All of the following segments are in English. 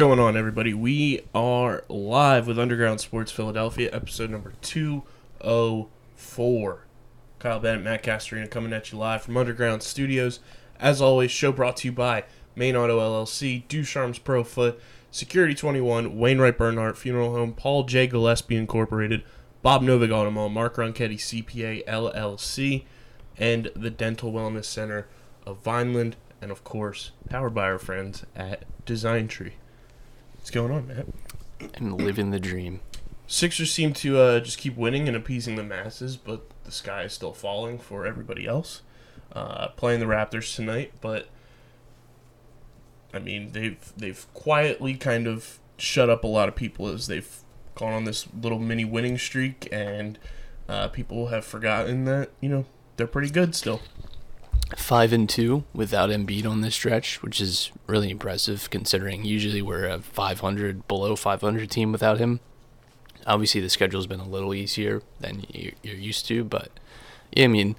Going on, everybody? We are live with Underground Sports Philadelphia, episode number 204. Kyle Bennett, Matt Castorina coming at you live from Underground Studios. As always, show brought to you by Main Auto LLC, Ducharme's Pro Foot, Security 21, Wainwright Bernhardt Funeral Home, Paul J. Gillespie Incorporated, Bob Novig Automall, Mark Ronchetti CPA LLC, and the Dental Wellness Center of Vineland, and of course, powered by our friends at Design Tree. What's going on, Matt? and living the dream. Sixers seem to uh, just keep winning and appeasing the masses, but the sky is still falling for everybody else. Uh, playing the Raptors tonight, but I mean they've they've quietly kind of shut up a lot of people as they've gone on this little mini winning streak, and uh, people have forgotten that you know they're pretty good still. Five and two without Embiid on this stretch, which is really impressive considering usually we're a 500 below 500 team without him. Obviously, the schedule's been a little easier than you- you're used to, but yeah, I mean,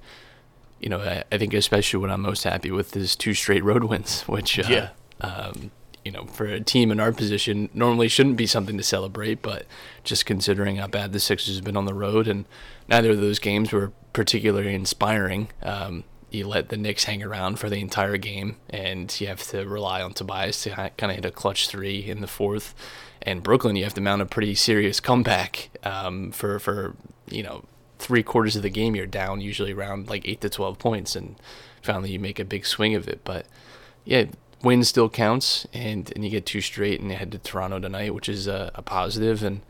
you know, I, I think especially what I'm most happy with is two straight road wins, which uh, Yeah. um, you know, for a team in our position, normally shouldn't be something to celebrate. But just considering how bad the Sixers have been on the road, and neither of those games were particularly inspiring. Um, you let the Knicks hang around for the entire game, and you have to rely on Tobias to kind of hit a clutch three in the fourth. And Brooklyn, you have to mount a pretty serious comeback um, for for you know three quarters of the game. You're down usually around like eight to twelve points, and finally you make a big swing of it. But yeah, win still counts, and, and you get two straight, and you head to Toronto tonight, which is a, a positive, and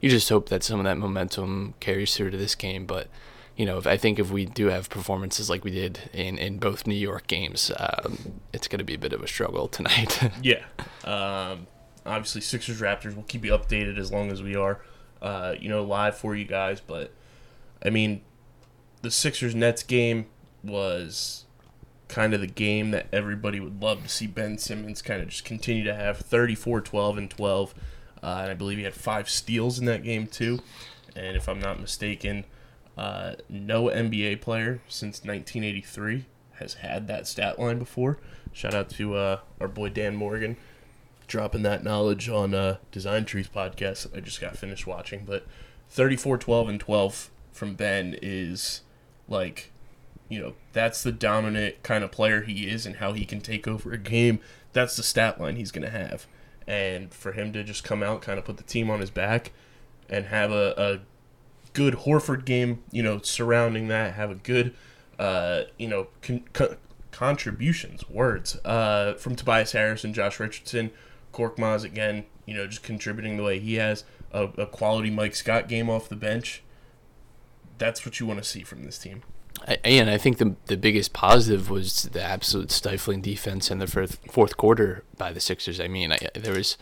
you just hope that some of that momentum carries through to this game. But you know, if, I think if we do have performances like we did in, in both New York games, um, it's going to be a bit of a struggle tonight. Yeah. Um, obviously, Sixers Raptors. We'll keep you updated as long as we are, uh, you know, live for you guys. But I mean, the Sixers Nets game was kind of the game that everybody would love to see Ben Simmons kind of just continue to have 34, 12, and 12. Uh, and I believe he had five steals in that game, too. And if I'm not mistaken, uh, no NBA player since 1983 has had that stat line before. Shout out to uh, our boy Dan Morgan dropping that knowledge on uh, Design Trees podcast I just got finished watching. But 34, 12, and 12 from Ben is like, you know, that's the dominant kind of player he is and how he can take over a game. That's the stat line he's going to have. And for him to just come out, kind of put the team on his back and have a, a good Horford game, you know, surrounding that, have a good, uh, you know, con- co- contributions, words uh, from Tobias Harris and Josh Richardson, Korkmaz again, you know, just contributing the way he has a, a quality Mike Scott game off the bench. That's what you want to see from this team. I- and I think the the biggest positive was the absolute stifling defense in the fourth, fourth quarter by the Sixers. I mean, I, there was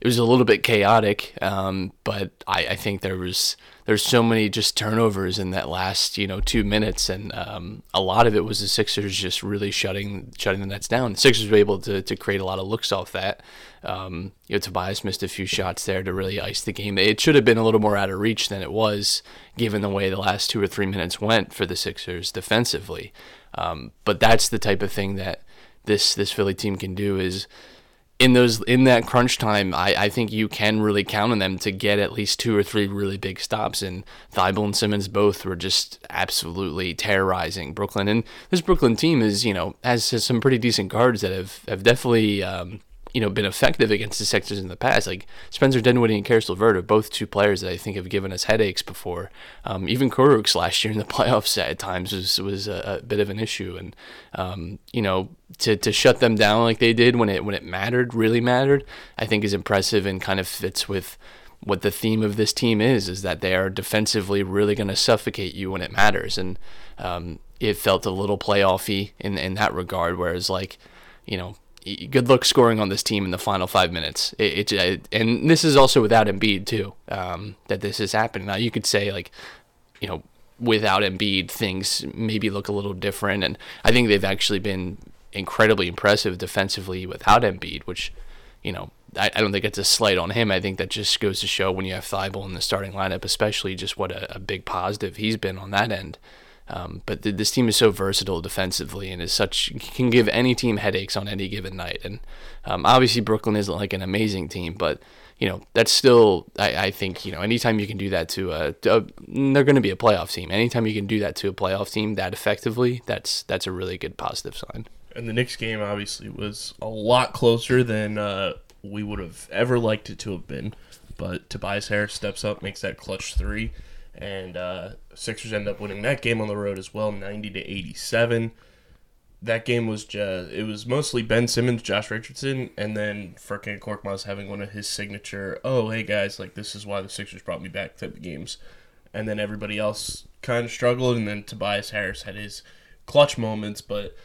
it was a little bit chaotic, um, but I, I think there was there's so many just turnovers in that last you know two minutes, and um, a lot of it was the Sixers just really shutting shutting the Nets down. The Sixers were able to to create a lot of looks off that. Um, you know, Tobias missed a few shots there to really ice the game. It should have been a little more out of reach than it was, given the way the last two or three minutes went for the Sixers defensively. Um, but that's the type of thing that this this Philly team can do is in those in that crunch time, I, I think you can really count on them to get at least two or three really big stops. And Thybulle and Simmons both were just absolutely terrorizing Brooklyn. And this Brooklyn team is, you know, has, has some pretty decent guards that have have definitely um, you know, been effective against the Sixers in the past. Like Spencer Dinwiddie and Caris LeVert are both two players that I think have given us headaches before. Um, even Kurucs last year in the playoffs at times was was a, a bit of an issue, and um, you know, to, to shut them down like they did when it when it mattered, really mattered, I think is impressive and kind of fits with what the theme of this team is is that they are defensively really going to suffocate you when it matters and um, it felt a little playoffy in in that regard whereas like you know good luck scoring on this team in the final five minutes it, it, it and this is also without Embiid too um, that this is happening now you could say like you know without Embiid things maybe look a little different and I think they've actually been incredibly impressive defensively without Embiid which you know, I, I don't think it's a slight on him. I think that just goes to show when you have Thybulle in the starting lineup, especially just what a, a big positive he's been on that end. Um, but th- this team is so versatile defensively and is such can give any team headaches on any given night. And um, obviously Brooklyn isn't like an amazing team, but you know that's still I, I think you know anytime you can do that to a, a they're going to be a playoff team. Anytime you can do that to a playoff team that effectively, that's that's a really good positive sign. And the Knicks game obviously was a lot closer than uh, we would have ever liked it to have been. But Tobias Harris steps up, makes that clutch three, and uh, Sixers end up winning that game on the road as well, ninety to eighty-seven. That game was just it was mostly Ben Simmons, Josh Richardson, and then Furkan Korkmaz having one of his signature. Oh, hey guys, like this is why the Sixers brought me back type of games, and then everybody else kind of struggled, and then Tobias Harris had his clutch moments, but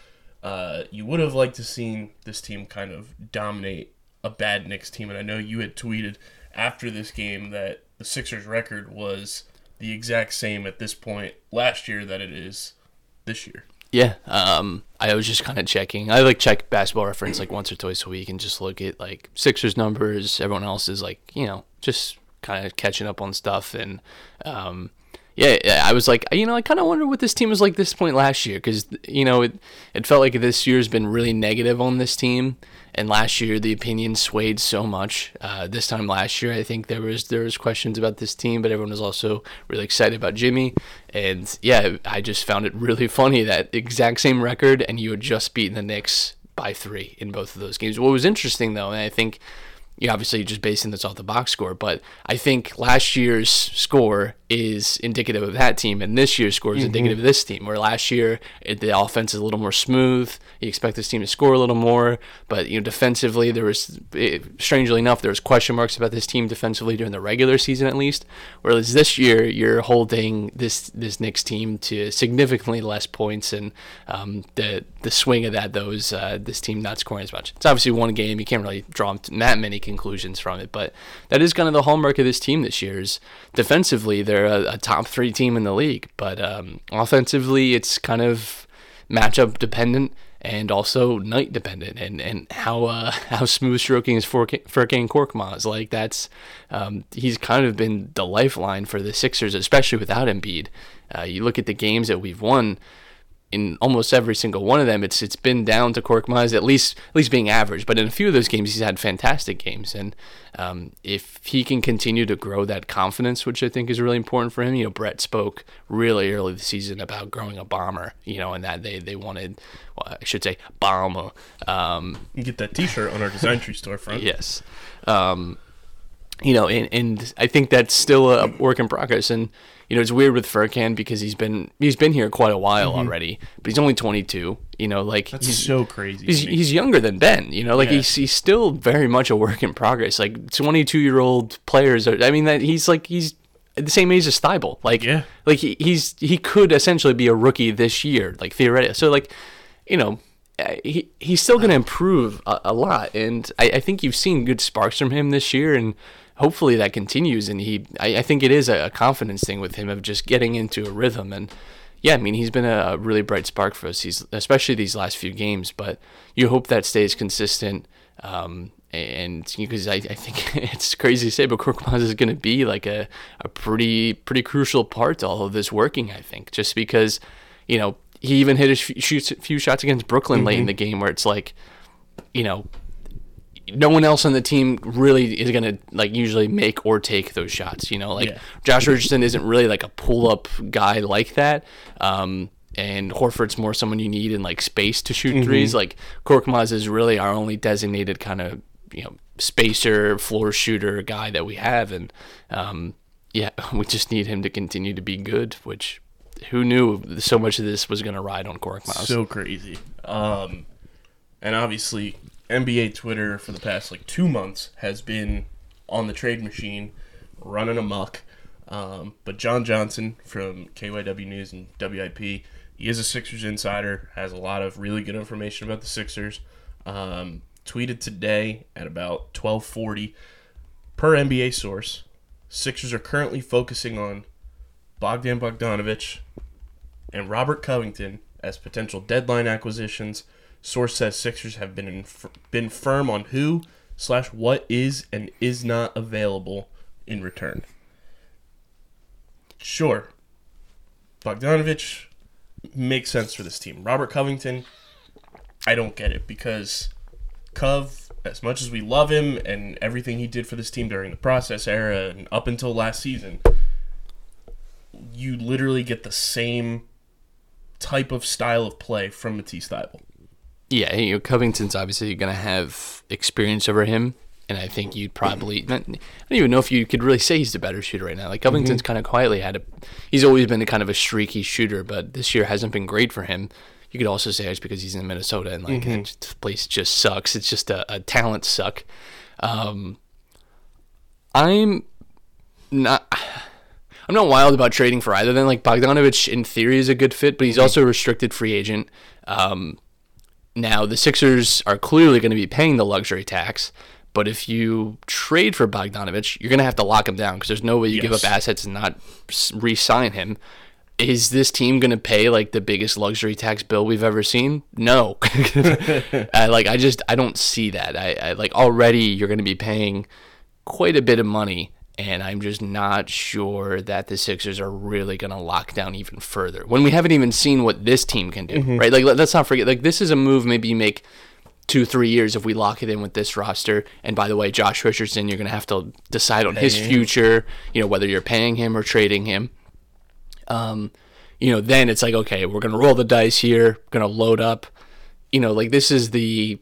uh, you would have liked to seen this team kind of dominate a bad Knicks team. And I know you had tweeted after this game that the Sixers record was the exact same at this point last year that it is this year. Yeah, um, I was just kind of checking. I like check basketball reference like once or twice a week and just look at like Sixers numbers. Everyone else is like you know just kind of catching up on stuff and um, yeah, I was like you know I kind of wonder what this team was like this point last year because you know it it felt like this year's been really negative on this team and last year the opinion swayed so much. Uh, this time last year, I think there was there was questions about this team, but everyone was also really excited about Jimmy. And yeah, I just found it really funny that exact same record, and you had just beaten the Knicks by three in both of those games. What was interesting though, and I think you obviously just basing this off the box score, but I think last year's score is indicative of that team, and this year's score is indicative of this team. Where last year it, the offense is a little more smooth, you expect this team to score a little more, but you know defensively there was, eh, strangely enough, there was question marks about this team defensively during the regular season at least. Whereas this year you're holding this this Knicks team to significantly less points, and um, the the swing of that those uh, this team not scoring as much. It's obviously one game, you can't really draw that many conclusions from it, but that is kind of the hallmark of this team this year. Is defensively they're a, a top three team in the league, but um, offensively it's kind of matchup dependent and also night dependent and and how uh, how smooth stroking is for Furkan Korkmaz like that's um, he's kind of been the lifeline for the Sixers especially without Embiid. Uh, you look at the games that we've won in almost every single one of them, it's it's been down to Korkmaz at least at least being average. But in a few of those games, he's had fantastic games, and um, if he can continue to grow that confidence, which I think is really important for him. You know, Brett spoke really early this season about growing a bomber. You know, and that they they wanted, well, I should say, bomber. Um, You get that T-shirt on our Design Tree storefront. Yes. Um, you know, and, and I think that's still a work in progress. And you know, it's weird with Furkan because he's been he's been here quite a while already, but he's only 22. You know, like That's he's so crazy. he's, he's younger than Ben. You know, like Yeah. he's he's still very much a work in progress. Like 22 year old players are. I mean, that he's like he's the same age as Thybulle. Like Yeah. like he, he's he could essentially be a rookie this year, like theoretically. So like, you know. uh, He, he's still going to improve a, a lot, and I, I think you've seen good sparks from him this year, and hopefully that continues. And he, I, I think it is a, a confidence thing with him of just getting into a rhythm. And yeah, I mean he's been a, a really bright spark for us. He's especially these last few games, but you hope that stays consistent. Um, and because I, I think it's crazy to say, but Korkmaz is going to be like a, a pretty pretty crucial part to all of this working. I think just because you know he even hit a few, shoots, few shots against Brooklyn late in the game where it's like you know no one else on the team really is going to like usually make or take those shots. You know, like Yeah. Josh Richardson isn't really like a pull up guy like that. Um, and Horford's more someone you need in like space to shoot threes. Like Korkmaz is really our only designated kind of you know spacer floor shooter guy that we have, and um, yeah, we just need him to continue to be good. Which who knew so much of this was going to ride on Miles? so crazy. Um, and obviously, NBA Twitter for the past like two months has been on the trade machine, running amok. Um, but John Johnson from KYW News and WIP, he is a Sixers insider, has a lot of really good information about the Sixers. Um, tweeted today at about 12:40 per NBA source. Sixers are currently focusing on Bogdan Bogdanovich and Robert Covington as potential deadline acquisitions. Source says Sixers have been in, been firm on who slash what is and is not available in return. Sure, Bogdanovich makes sense for this team. Robert Covington, I don't get it because Cov, as much as we love him and everything he did for this team during the process era and up until last season, you literally get the same type of style of play from Matisse Thybulle. Yeah, you know, Covington's obviously going to have experience over him, and I think you'd probably. Not, I don't even know if you could really say he's the better shooter right now. Like Covington's kind of quietly had a. He's always been a kind of a streaky shooter, but this year hasn't been great for him. You could also say it's because he's in Minnesota and like the place just sucks. It's just a, a talent suck. Um, I'm not. I'm not wild about trading for either. Then like Bogdanovich in theory is a good fit, but he's also a restricted free agent. Um, now the Sixers are clearly going to be paying the luxury tax, but if you trade for Bogdanovich, you're going to have to lock him down because there's no way you give up assets and not re-sign him. Is this team going to pay like the biggest luxury tax bill we've ever seen? No. I, uh, like I just I don't see that. I, I like already you're going to be paying quite a bit of money and I'm just not sure that the Sixers are really going to lock down even further when we haven't even seen what this team can do, right? Like let- let's not forget like this is a move maybe you make 2 3 years if we lock it in with this roster. And by the way, Josh Richardson, you're going to have to decide on his future, you know, whether you're paying him or trading him um, you know, then it's like, okay, we're gonna roll the dice here, gonna load up. You know, like this is the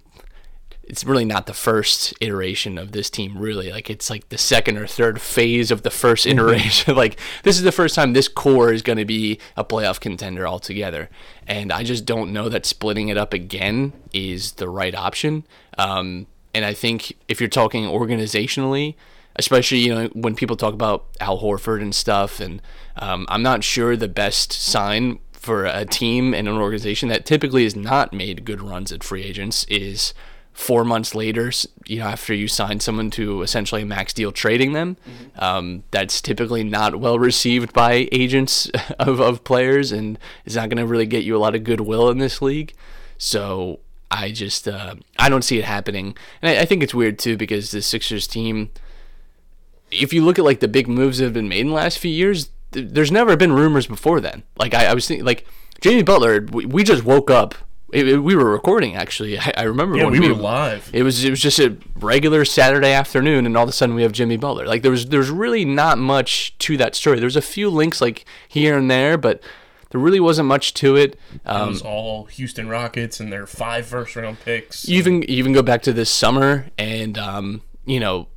it's really not the first iteration of this team really. Like it's like the second or third phase of the first iteration. Like this is the first time this core is going to be a playoff contender altogether. And i just don't know that splitting it up again is the right option. Um, and i think if you're talking organizationally especially you know when people talk about al horford and stuff and um, i'm not sure the best sign for a team and an organization that typically has not made good runs at free agents is four months later, you know, after you sign someone to essentially a max deal, trading them. Um, that's typically not well received by agents of, of players and is not going to really get you a lot of goodwill in this league. So I just, uh, I don't see it happening. And I, I think it's weird too because the Sixers team, if you look at like the big moves that have been made in the last few years, th- there's never been rumors before then. Like I, I was thinking, like Jimmy Butler, we, we just woke up. It, it- we were recording actually. I, I remember Yeah, when we were live. It was it was just a regular Saturday afternoon, and all of a sudden we have Jimmy Butler. Like there was there was really not much to that story. There's a few links like here and there, but there really wasn't much to it. It Um, was all Houston Rockets and their five first round picks. you even even go back to this summer and um, you know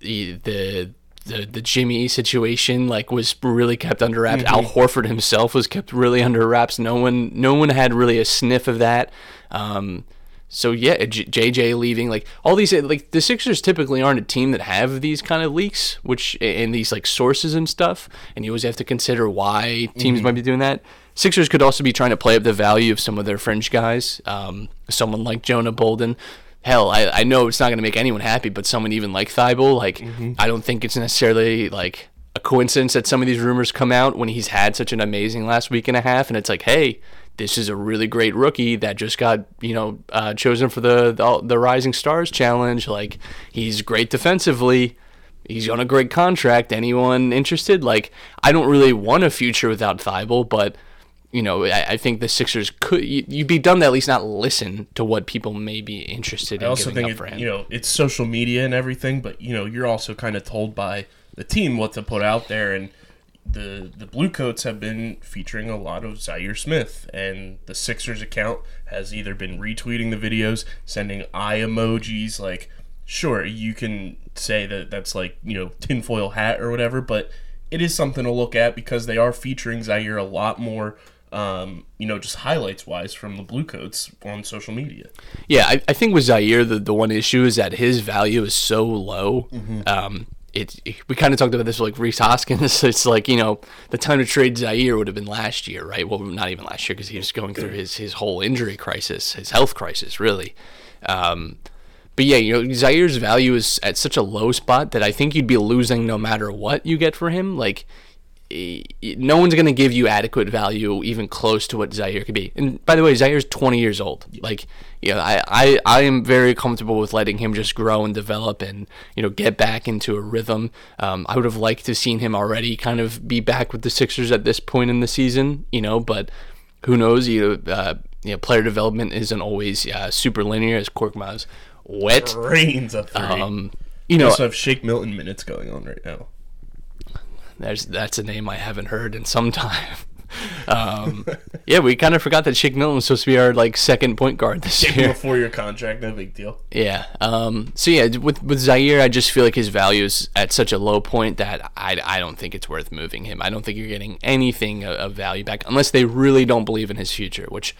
the the the, the Jimmy situation like was really kept under wraps. Al Horford himself was kept really under wraps. No one no one had really a sniff of that. Um, so yeah, J- JJ leaving like all these like the Sixers typically aren't a team that have these kind of leaks, which and these like sources and stuff, and you always have to consider why teams might be doing that. Sixers could also be trying to play up the value of some of their fringe guys, um, someone like Jonah Bolden. Hell, I, I know it's not going to make anyone happy, but someone even like Thybulle, like I don't think it's necessarily like a coincidence that some of these rumors come out when he's had such an amazing last week and a half, and it's like, hey, this is a really great rookie that just got you know uh, chosen for the, the the Rising Stars Challenge. Like he's great defensively. He's on a great contract. Anyone interested? Like I don't really want a future without Thybulle, but you know I, I think the Sixers could you- you'd be dumb to at least not listen to what people may be interested I in also giving think it, you know it's social media and everything, but you know you're also kind of told by the team what to put out there, and the the Blue Coats have been featuring a lot of Zhaire Smith, and the Sixers account has either been retweeting the videos, sending eye emojis, like sure, you can say that that's like, you know, tinfoil hat or whatever, but it is something to look at because they are featuring Zhaire a lot more, um, you know, just highlights wise from the Bluecoats on social media. Yeah, I, I think with Zhaire, the, the one issue is that his value is so low. Um, it, we kind of talked about this with like Rhys Hoskins. It's like you know the time to trade Zhaire would have been last year, right? Well, not even last year because he was going through his his whole injury crisis, his health crisis, really. Um, but yeah, you know Zhaire's value is at such a low spot that I think you'd be losing no matter what you get for him. Like no one's going to give you adequate value even close to what Zhaire could be. And by the way, Zhaire's 20 years old. Like, you know, I, I, I am very comfortable with letting him just grow and develop and, you know, get back into a rhythm. Um, I would have liked to seen him already kind of be back with the Sixers at this point in the season, you know, but who knows? You know, uh, you know player development isn't always uh, super linear, as Korkmaz wet. Rains a three. Um, you you know, also have Shake Milton minutes going on right now. There's that's a name I haven't heard in some time. Um, yeah, we kind of forgot that Shake Milton was supposed to be our like second point guard this Give year. four year contract, no big deal. Yeah. Um, so yeah, with with Zhaire, I just feel like his value is at such a low point that I, I don't think it's worth moving him. I don't think you're getting anything of, of value back unless they really don't believe in his future, which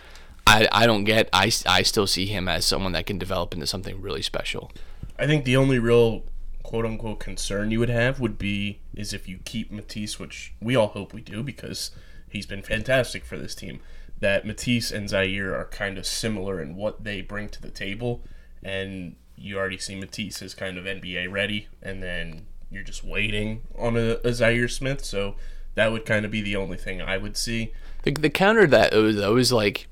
I, I don't get. I, I still see him as someone that can develop into something really special. I think the only real quote unquote concern you would have would be is if you keep Matisse, which we all hope we do because he's been fantastic for this team. That Matisse and Zhaire are kind of similar in what they bring to the table, and you already see Matisse is kind of NBA ready, and then you're just waiting on a, a Zhaire Smith. So that would kind of be the only thing I would see. The, the counter to that was though is like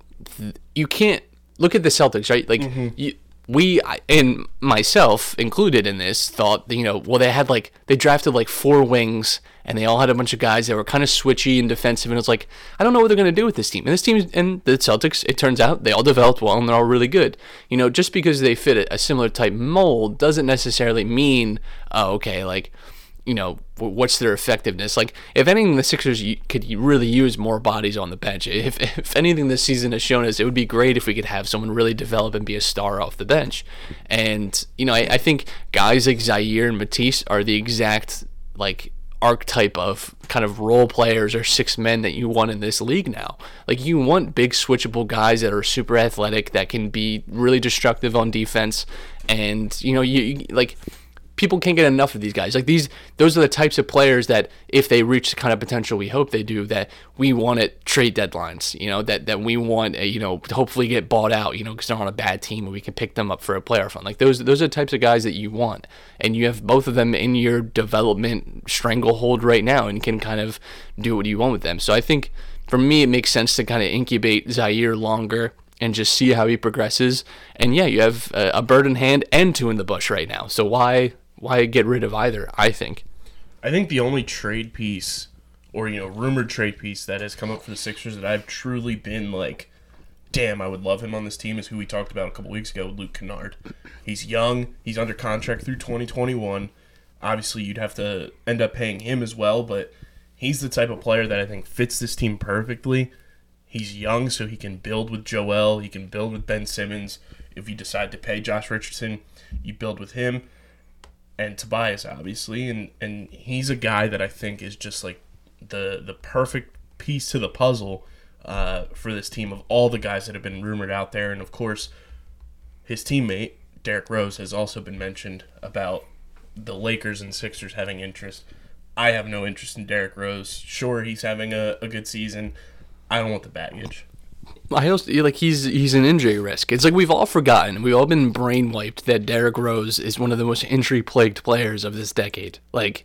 you can't look at the Celtics, right? Like mm-hmm. you, we and myself included in this thought, you know, well they had like they drafted like four wings and they all had a bunch of guys that were kind of switchy and defensive, and it's like I don't know what they're gonna do with this team. And this team and the Celtics, it turns out they all developed well and they're all really good. You know, just because they fit a, a similar type mold doesn't necessarily mean, oh, okay, like you know, what's their effectiveness? Like, if anything, the Sixers could really use more bodies on the bench. If, if anything, this season has shown us it would be great if we could have someone really develop and be a star off the bench. And, you know, I, I think guys like Zhaire and Matisse are the exact, like, archetype of kind of role players or six men that you want in this league now. Like you want big switchable guys that are super athletic that can be really destructive on defense and you know you, you like people can't get enough of these guys. Like these, those are the types of players that, if they reach the kind of potential we hope they do, that we want at trade deadlines. You know, that that we want, a, you know, hopefully get bought out. You know, because they're on a bad team and we can pick them up for a player fund. Like those, those are the types of guys that you want, and you have both of them in your development stranglehold right now, and can kind of do what you want with them. So I think, for me, it makes sense to kind of incubate Zhaire longer and just see how he progresses. And yeah, you have a bird in hand and two in the bush right now. So why why get rid of either? I think. I think the only trade piece, or you know, rumored trade piece that has come up for the Sixers that I've truly been like, damn, I would love him on this team is who we talked about a couple weeks ago, Luke Kennard. He's young. He's under contract through 2021. Obviously, you'd have to end up paying him as well, but he's the type of player that I think fits this team perfectly. He's young, so he can build with Joel. He can build with Ben Simmons. If you decide to pay Josh Richardson, you build with him and Tobias, obviously, and and he's a guy that I think is just like the the perfect piece to the puzzle uh, for this team of all the guys that have been rumored out there, and of course, his teammate Derrick Rose has also been mentioned about the Lakers and Sixers having interest. I have no interest in Derrick Rose. Sure, he's having a, a good season. I don't want the baggage. I also like he's he's an injury risk. It's like we've all forgotten, we've all been brain wiped that Derrick Rose is one of the most injury plagued players of this decade. Like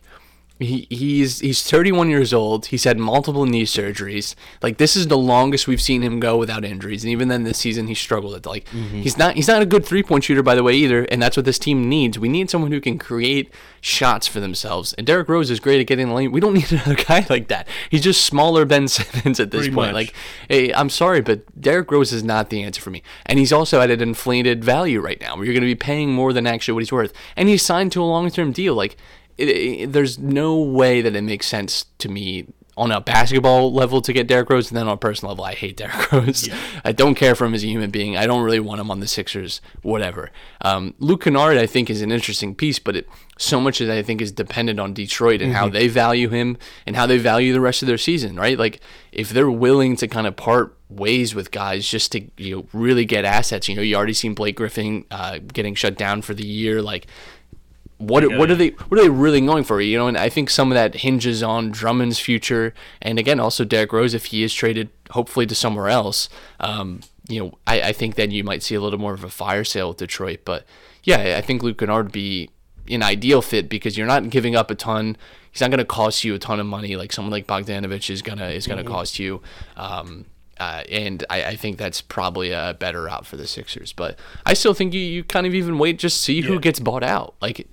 he he's he's 31 years old. He's had multiple knee surgeries. Like this is the longest we've seen him go without injuries. And even then this season he struggled. At, like mm-hmm. he's not he's not a good three point shooter by the way either. And that's what this team needs. We need someone who can create shots for themselves. And Derrick Rose is great at getting the lane. We don't need another guy like that. He's just smaller Ben Simmons at this Pretty point. much. Like hey, I'm sorry, but Derrick Rose is not the answer for me. And he's also at an inflated value right now, where you're going to be paying more than actually what he's worth. And he's signed to a long term deal. Like, it, it, there's no way that it makes sense to me on a basketball level to get Derrick Rose, and then on a personal level, I hate Derrick Rose. I don't care for him as a human being. I don't really want him on the Sixers, whatever. Um, Luke Kennard, I think, is an interesting piece, but it, so much of that I think is dependent on Detroit and how they value him and how they value the rest of their season, right? Like if they're willing to kind of part ways with guys just to you know really get assets. You know, you already seen Blake Griffin uh, getting shut down for the year, like what what are they what are they really going for? You know, and I think some of that hinges on Drummond's future, and again also Derrick Rose if he is traded, hopefully to somewhere else. Um, you know, I, I think then you might see a little more of a fire sale with Detroit, but yeah, I think Luke Kennard would be an ideal fit because you're not giving up a ton. He's not going to cost you a ton of money like someone like Bogdanovich is gonna is gonna cost you. Um, uh, and I, I think that's probably a better route for the Sixers. But I still think you, you kind of even wait just see who gets bought out. Like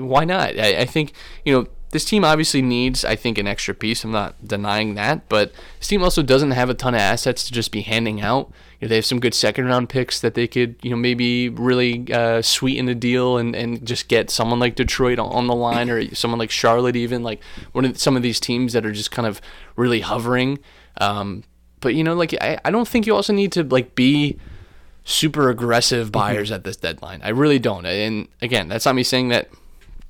why not? I, I think you know this team obviously needs, I think, an extra piece. I'm not denying that, but this team also doesn't have a ton of assets to just be handing out. You know, they have some good second round picks that they could, you know, maybe really uh, sweeten the deal and, and just get someone like Detroit on, the line or someone like Charlotte, even like one of some of these teams that are just kind of really hovering. Um, but you know, like I, I don't think you also need to like be super aggressive buyers at this deadline. I really don't. And again, that's not me saying that,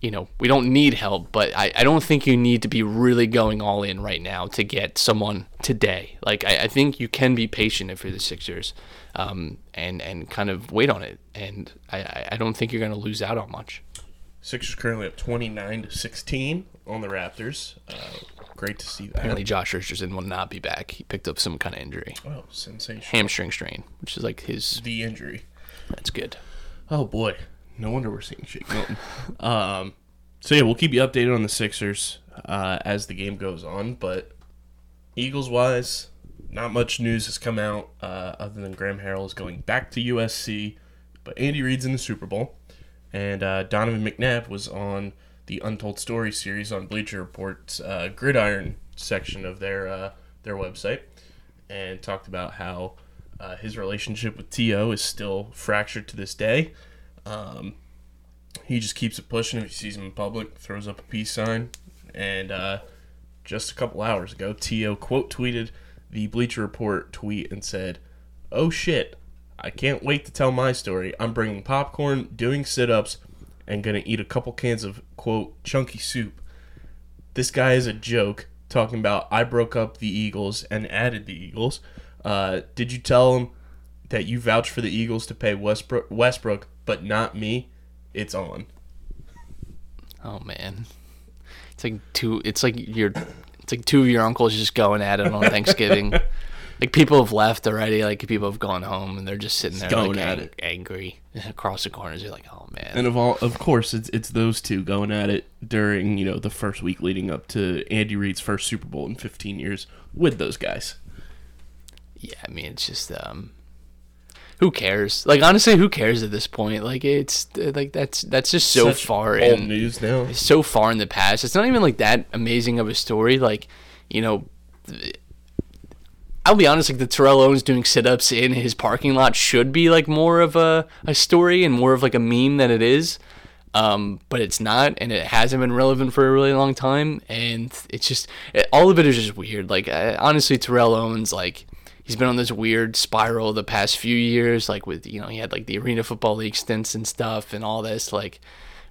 you know, we don't need help, but I, I don't think you need to be really going all in right now to get someone today. Like, I, I think you can be patient if you're the Sixers um, and, and kind of wait on it. And I, I- don't think you're going to lose out on much. Sixers currently up 29 to 16 on the Raptors. Uh, great to see that. Apparently, Josh Richardson will not be back. He picked up some kind of injury, Oh, sensational. hamstring strain, which is like his. The injury. That's good. Oh boy, no wonder we're seeing Shake Milton. um, so yeah, we'll keep you updated on the Sixers uh, as the game goes on. But Eagles wise, not much news has come out uh, other than Graham Harrell is going back to USC, but Andy Reid's in the Super Bowl, and uh, Donovan McNabb was on the Untold Story series on Bleacher Report's uh, Gridiron section of their uh, their website, and talked about how. Uh, his relationship with T.O. is still fractured to this day. Um, he just keeps it pushing. If he sees him in public, throws up a peace sign. And uh, just a couple hours ago, T.O. quote tweeted the Bleacher Report tweet and said, Oh shit, I can't wait to tell my story. I'm bringing popcorn, doing sit ups, and gonna eat a couple cans of, quote, chunky soup. This guy is a joke talking about I broke up the Eagles and added the Eagles. Uh, did you tell him that you vouched for the Eagles to pay Westbrook, Westbrook, but not me? It's on. Oh man, it's like two. It's like your. It's like two of your uncles just going at it on Thanksgiving. like people have left already. Like people have gone home and they're just sitting there going like, at ang- it. angry across the corners. You're like, oh man. And of all, of course, it's it's those two going at it during you know the first week leading up to Andy Reid's first Super Bowl in 15 years with those guys. yeah, I mean, it's just um, who cares? Like honestly, who cares at this point? Like it's like that's that's just so Such far old in news now. so far in the past. It's not even like that amazing of a story. Like, you know, I'll be honest, like the Terrell Owens doing sit ups in his parking lot should be like more of a, a story and more of like a meme than it is. Um, but it's not, and it hasn't been relevant for a really long time. And it's just, it, all of it is just weird. Like, I, honestly, Terrell Owens, like, he's been on this weird spiral the past few years. Like, with, you know, he had like the Arena Football League stints and stuff and all this. Like,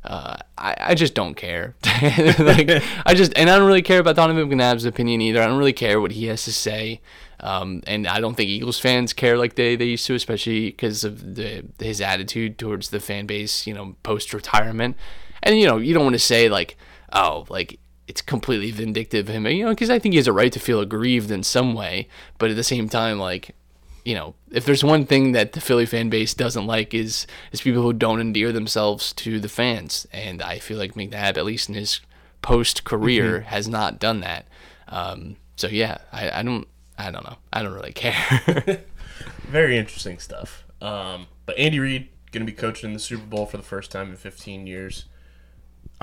uh, I, I just don't care. like I just and I don't really care about Donovan McNabb's opinion either. I don't really care what he has to say. Um, and I don't think Eagles fans care like they, they used to, especially because of the his attitude towards the fan base, you know, post retirement. And you know, you don't want to say like, oh, like it's completely vindictive of him, you know, because I think he has a right to feel aggrieved in some way. But at the same time, like you know, if there's one thing that the Philly fan base doesn't like is is people who don't endear themselves to the fans, and I feel like McNabb, at least in his post career, has not done that. Um, so yeah, I, I don't I don't know I don't really care. Very interesting stuff. Um, but Andy Reid going to be coaching in the Super Bowl for the first time in 15 years.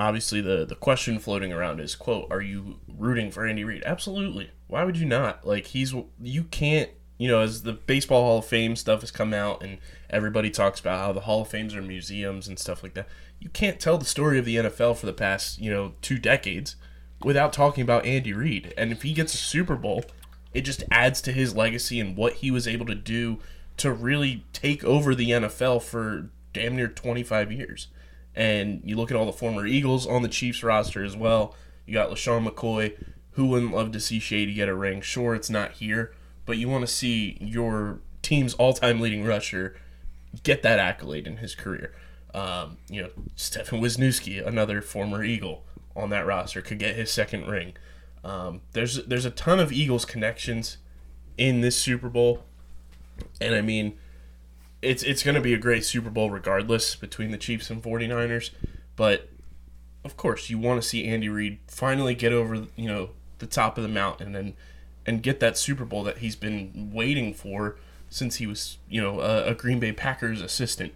Obviously, the the question floating around is, "quote Are you rooting for Andy Reid?" Absolutely. Why would you not? Like he's you can't you know as the Baseball Hall of Fame stuff has come out and everybody talks about how the Hall of Fames are museums and stuff like that. You can't tell the story of the NFL for the past you know two decades without talking about Andy Reid. And if he gets a Super Bowl, it just adds to his legacy and what he was able to do to really take over the NFL for damn near 25 years. And you look at all the former Eagles on the Chiefs roster as well. You got LeSean McCoy. Who wouldn't love to see Shady get a ring? Sure, it's not here, but you want to see your team's all-time leading rusher get that accolade in his career. Um, you know, Stefan Wisniewski, another former Eagle on that roster, could get his second ring. Um, there's there's a ton of Eagles connections in this Super Bowl, and I mean, it's it's going to be a great Super Bowl regardless between the Chiefs and 49ers. But of course, you want to see Andy Reid finally get over you know the top of the mountain and and get that Super Bowl that he's been waiting for since he was you know a, a Green Bay Packers assistant,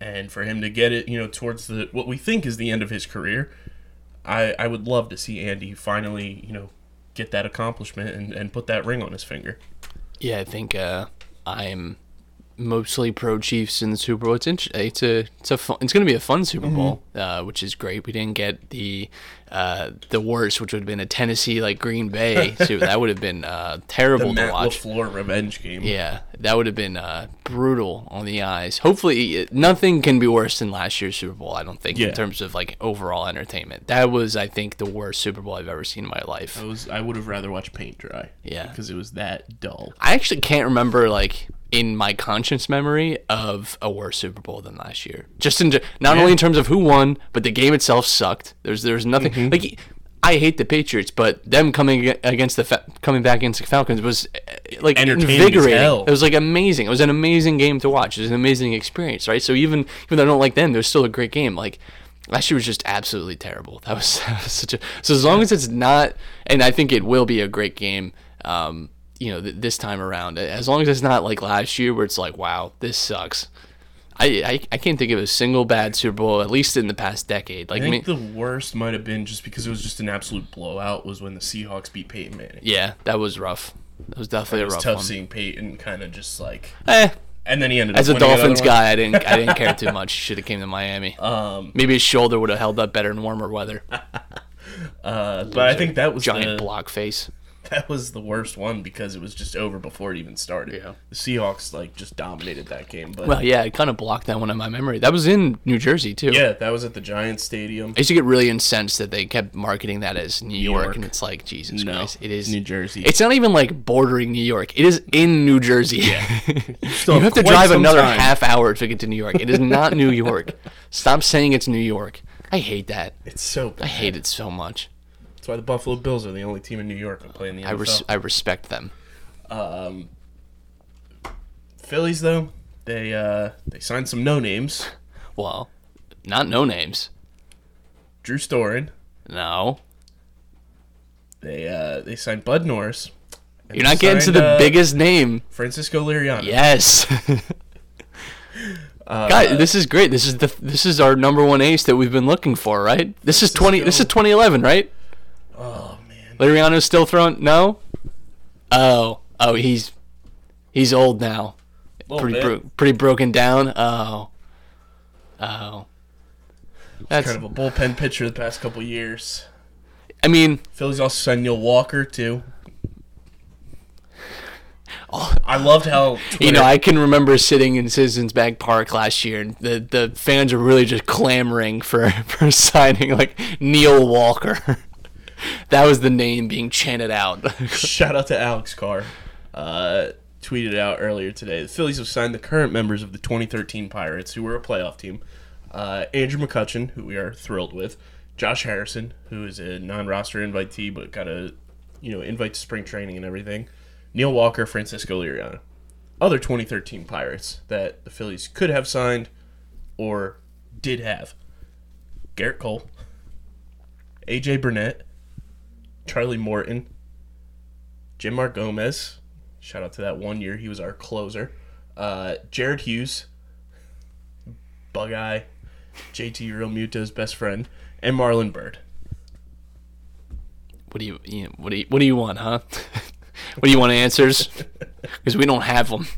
and for him to get it you know towards the what we think is the end of his career. I, I would love to see Andy finally, you know, get that accomplishment and, and put that ring on his finger. Yeah, I think uh, I'm mostly pro Chiefs in the Super Bowl. It's int- it's a it's a fun, it's going to be a fun Super Mm-hmm. Bowl, uh, which is great. We didn't get the uh, the worst, which would have been a Tennessee like Green Bay. so that would have been uh, terrible The to Matt watch. LaFleur revenge game. Yeah, that would have been uh, brutal on the eyes. Hopefully, nothing can be worse than last year's Super Bowl. I don't think Yeah. in terms of like overall entertainment. That was, I think, the worst Super Bowl I've ever seen in my life. I was I would have rather watched paint dry. Yeah. Because it was that dull. I actually can't remember like in my conscious memory of a worse Super Bowl than last year. Just in not only in terms of who won, but the game itself sucked. There's there's nothing Mm-hmm. like. I hate the Patriots, but them coming against the Fa- coming back against the Falcons was uh, like invigorating. It was like amazing. It was an amazing game to watch. It was an amazing experience, right? So even even though I don't like them, there's still a great game. Like last year was just absolutely terrible. That was, that was such a so as long as it's not, and I think it will be a great game. Um, you know, th- this time around, as long as it's not like last year where it's like, wow, this sucks. I, I, I can't think of a single bad Super Bowl, at least in the past decade. Like, I I mean, think the worst might have been just because it was just an absolute blowout was when the Seahawks beat Peyton Manning. yeah, that was rough. That was definitely It a rough tough one. seeing Peyton kind of just like, Eh, and then he ended as a Dolphins guy, I didn't I didn't care too much. Should have came to Miami. Um, Maybe his shoulder would have held up better in warmer weather. uh, but I think that was Giant the, block face. that was the worst one because it was just over before it even started. Yeah. The Seahawks like just dominated that game. But Well, yeah, it kind of blocked that one in my memory. That was in New Jersey too. yeah, that was at the Giants Stadium. I used to get really incensed that they kept marketing that as New, York, York. and it's like Jesus No, Christ, it is New Jersey. It's not even like bordering New York. It is in New Jersey. Yeah. You have to drive another time. half hour to get to New York. It is not New York. Stop saying it's New York. I hate that. It's so bad. I hate it so much. That's why the Buffalo Bills are the only team in New York that play in the I NFL. res- I respect them. Phillies though, they uh they signed some no names. Well, not no names. Drew Storen. No. They uh they signed Bud Norris. You're not getting to the uh, biggest name. Francisco Liriano. Yes. Uh, God, this is great. This is the this is our number one ace that we've been looking for, right? This is twenty. This is 2011, right? Oh man. Liriano's still throwing. No. Oh, oh, he's he's old now. Little Pretty bro- pretty broken down. Oh. Oh. That's. kind of a bullpen pitcher the past couple years. I mean, Phillies also signed Neil Walker too. I loved how Oh. you know, I can remember sitting in Citizens Bank Park last year, and the the fans are really just clamoring for for signing like Neil Walker. that was the name being chanted out. Shout out to Alex Carr. Uh, tweeted out earlier today. The Phillies have signed the current members of the 2013 Pirates, who were a playoff team. Uh, Andrew McCutchen, who we are thrilled with. Josh Harrison, who is a non-roster invitee but got a you know invite to spring training and everything. Neil Walker, Francisco Liriano. Other 2013 Pirates that the Phillies could have signed or did have. Gerrit Cole, AJ Burnett, Charlie Morton, Jeanmar Gomez. Shout out to that one year. He was our closer. Uh, Jared Hughes. Bug Eye. JT Realmuto's best friend. And Marlon Byrd. What do you, you know, what do you what do you want, huh? what do you want answers? Because we don't have them.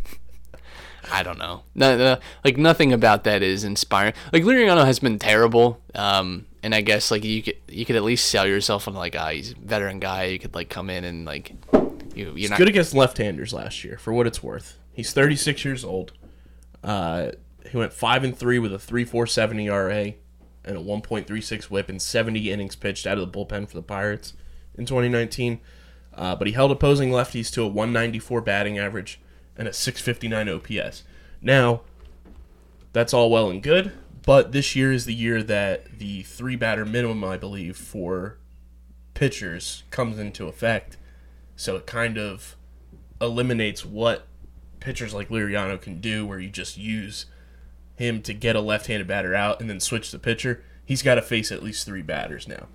I don't know. No, no, like nothing about that is inspiring. Like Liriano has been terrible. Um, and I guess like you could you could at least sell yourself on like, ah, he's a veteran guy. You could like come in and like you you're He's not good against left-handers last year, for what it's worth. He's 36 years old. Uh, he went five and three with a 3.47 ERA and a 1.36 WHIP and 70 innings pitched out of the bullpen for the Pirates in 2019. Uh, but he held opposing lefties to a 194 batting average and a 659 OPS. Now, that's all well and good, but this year is the year that the three batter minimum, I believe, for pitchers comes into effect. So it kind of eliminates what pitchers like Liriano can do, where you just use him to get a left-handed batter out and then switch the pitcher. He's got to face at least three batters now.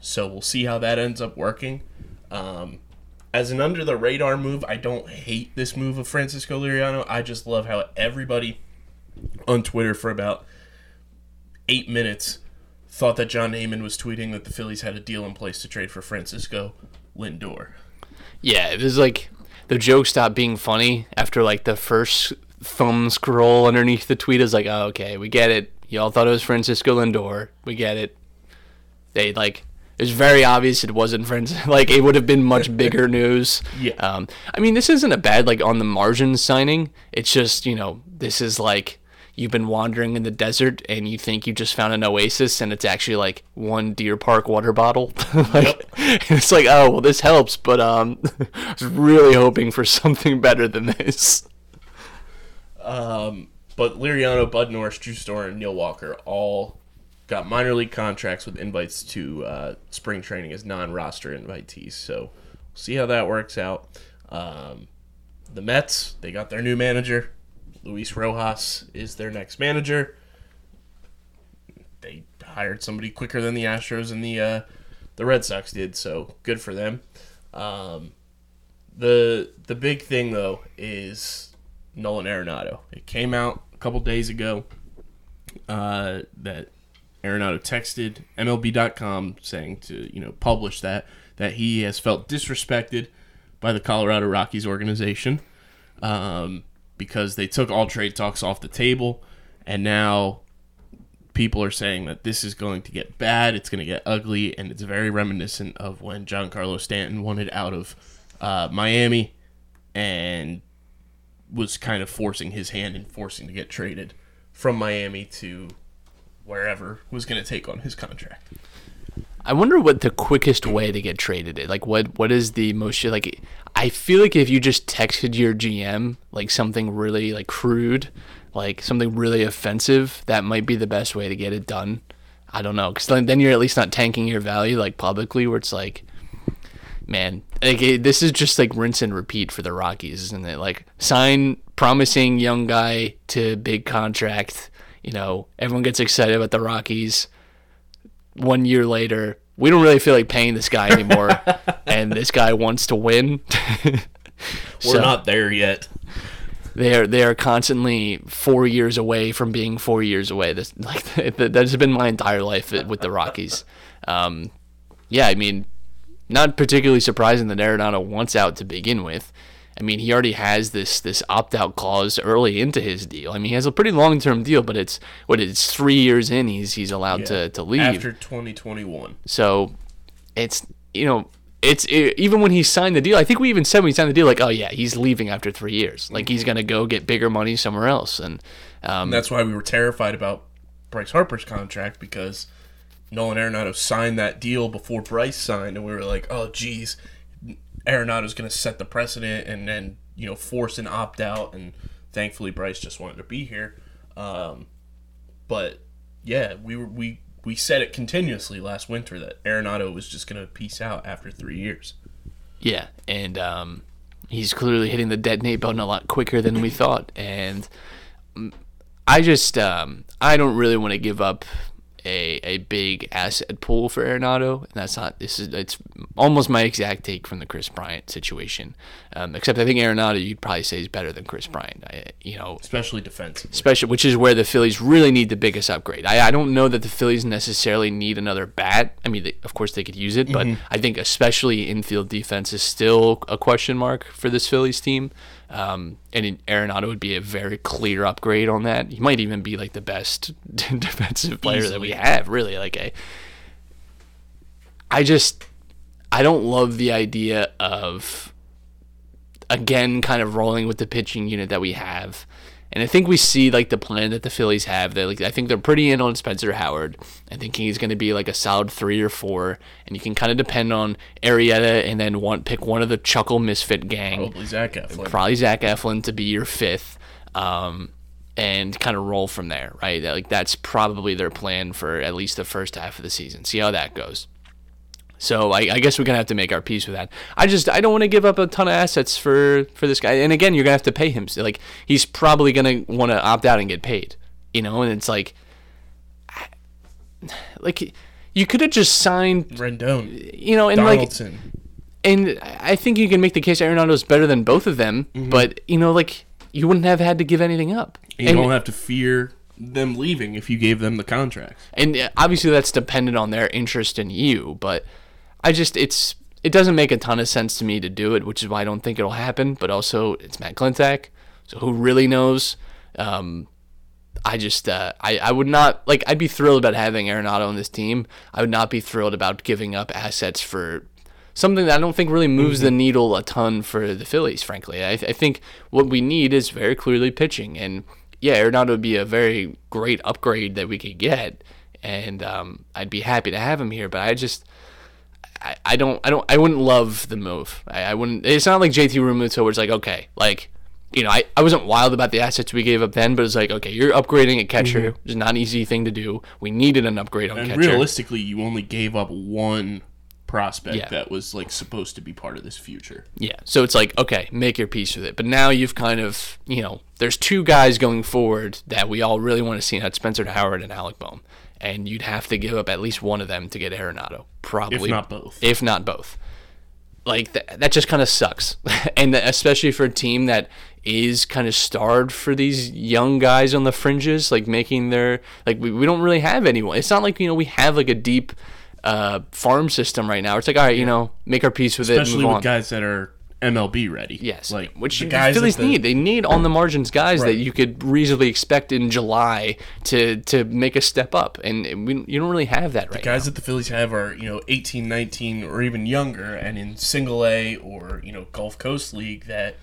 So we'll see how that ends up working. Um, as an under the radar move, I don't hate this move of Francisco Liriano. I just love how everybody on Twitter for about eight minutes thought that Jon Heyman was tweeting that the Phillies had a deal in place to trade for Francisco Lindor. Yeah, it was like the joke stopped being funny after like the first thumb scroll underneath the tweet is like, oh, okay, we get it. Y'all thought it was Francisco Lindor. We get it. They like it was very obvious it wasn't friends. Like it would have been much bigger news. Yeah. Um, I mean, this isn't a bad like on the margin signing. It's just you know this is like you've been wandering in the desert and you think you just found an oasis and it's actually like one Deer Park water bottle. like it's like oh well this helps, but um, I was really hoping for something better than this. Um, but Liriano, Bud Norris, Drew Storen, and Neil Walker all got minor league contracts with invites to uh, spring training as non-roster invitees. So we'll see how that works out. Um, the Mets, they got their new manager. Luis Rojas is their next manager. They hired somebody quicker than the Astros and the uh, the Red Sox did, so good for them. Um, the the big thing though is Nolan Arenado. It came out a couple days ago uh, that Arenado texted MLB.com saying to you know publish that that he has felt disrespected by the Colorado Rockies organization um, because they took all trade talks off the table, and now people are saying that this is going to get bad. It's going to get ugly, and it's very reminiscent of when Giancarlo Stanton wanted out of uh, Miami and was kind of forcing his hand and forcing to get traded from Miami to wherever was going to take on his contract. I wonder what the quickest way to get traded is. Like, what what is the most like? I feel like if you just texted your GM like something really like crude, like something really offensive, that might be the best way to get it done. I don't know, because then, you're at least not tanking your value like publicly, where it's like, man, like it, this is just like rinse and repeat for the Rockies, isn't it? Like sign promising young guy to big contract. You know, everyone gets excited about the Rockies one year later, we don't really feel like paying this guy anymore, and this guy wants to win. We're not there yet. They are they are constantly four years away from being four years away. This like that has been my entire life with the Rockies. Um, yeah, I mean, not particularly surprising that Arenado wants out to begin with. I mean, he already has this this opt out clause early into his deal. I mean, he has a pretty long term deal, but it's what it's three years in. He's he's allowed to to leave. After 2021. So it's you know it's it, even when he signed the deal. I think we even said when he signed the deal, like, oh yeah, he's leaving after three years. Like he's gonna go get bigger money somewhere else. And um, And that's why we were terrified about Bryce Harper's contract because Nolan Arenado signed that deal before Bryce signed, and we were like, oh, geez, Arenado's going to set the precedent and then, you know, force an opt out. And thankfully, Bryce just wanted to be here. Um, but yeah, we were we we said it continuously last winter that Arenado was just going to peace out after three years. yeah, and um, he's clearly hitting the detonate button a lot quicker than we thought. And mm, I just um, I don't really want to give up a, a big asset pool for Arenado, and that's not this is it's almost my exact take from the Kris Bryant situation. Um, except I think Arenado you'd probably say is better than Kris Bryant. I, you know, especially defensively. especially which is where the Phillies really need the biggest upgrade. I, I don't know that the Phillies necessarily need another bat. I mean, they, of course they could use it, but I think especially infield defense is still a question mark for this Phillies team. Um, and Arenado would be a very clear upgrade on that. He might even be like the best defensive player that we have, really. Like, a, I just, I don't love the idea of, again, kind of rolling with the pitching unit that we have. And I think we see like the plan that the Phillies have. They like I think they're pretty in on Spencer Howard. I think he's going to be like a solid three or four, and you can kind of depend on Arrieta and then one pick one of the Chuckle Misfit gang Probably Zach Eflin. probably Zach Eflin to be your fifth, um, and kind of roll from there, right? That- Like that's probably their plan for at least the first half of the season. See how that goes. So I, I guess we're gonna have to make our peace with that. I just I don't want to give up a ton of assets for for this guy. And again, you're gonna have to pay him. So, Like he's probably gonna want to opt out and get paid. You know, and it's like, like you could have just signed. Rendon. You know, and like Donaldson. and I think you can make the case Arenado's better than both of them, but you know, like you wouldn't have had to give anything up. you and, don't have to fear them leaving if you gave them the contract. and uh, obviously that's dependent on their interest in you, but I just it's it doesn't make a ton of sense to me to do it, which is why I don't think it'll happen. But also, it's Matt Klentak, so who really knows? Um, I just uh, I I would not like I'd be thrilled about having Arenado on this team. I would not be thrilled about giving up assets for something that I don't think really moves the needle a ton for the Phillies. Frankly, I, I think what we need is very clearly pitching, and yeah, Arenado would be a very great upgrade that we could get, and um, I'd be happy to have him here. But I just I, I don't I don't I wouldn't love the move. I, I wouldn't. It's not like JT Realmuto where it's like okay, like you know I, I wasn't wild about the assets we gave up then, but it's like okay, you're upgrading a catcher. Mm-hmm. It's not an easy thing to do. We needed an upgrade on And catcher. realistically, you only gave up one prospect Yeah. that was like supposed to be part of this future. Yeah. So it's like, okay, make your peace with it. But now you've kind of, you know, there's two guys going forward that we all really want to see, and that's Spencer Howard and Alec Bohm. And you'd have to give up at least one of them to get Arenado. Probably. If not both. If not both. Like, that, that just kind of sucks. and especially for a team that is kind of starved for these young guys on the fringes, like making their, like, we, we don't really have anyone. It's not like, you know, we have like a deep uh, farm system right now. It's like, all right, you know, make our peace with it. Especially with on. guys that are MLB ready. Yes, Like which the guys Phillies the- need. They need on the margins guys that you could reasonably expect in July to to make a step up, and we, you don't really have that right The guys now. that the Phillies have are, you know, 18, 19 or even younger and in single A or, you know, Gulf Coast League that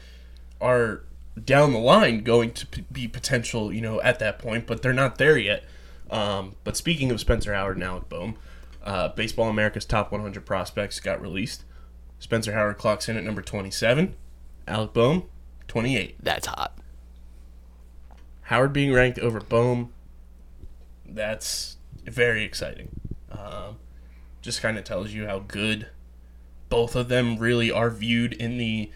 are down the line going to p- be potential, you know, at that point, but they're not there yet. Um, but speaking of Spencer Howard and Alec Bohm, uh, Baseball America's top 100 prospects got released. Spencer Howard clocks in at number 27. Alec Bohm, 28. That's hot. Howard being ranked over Bohm, that's very exciting. Um, just kind of tells you how good both of them really are viewed in the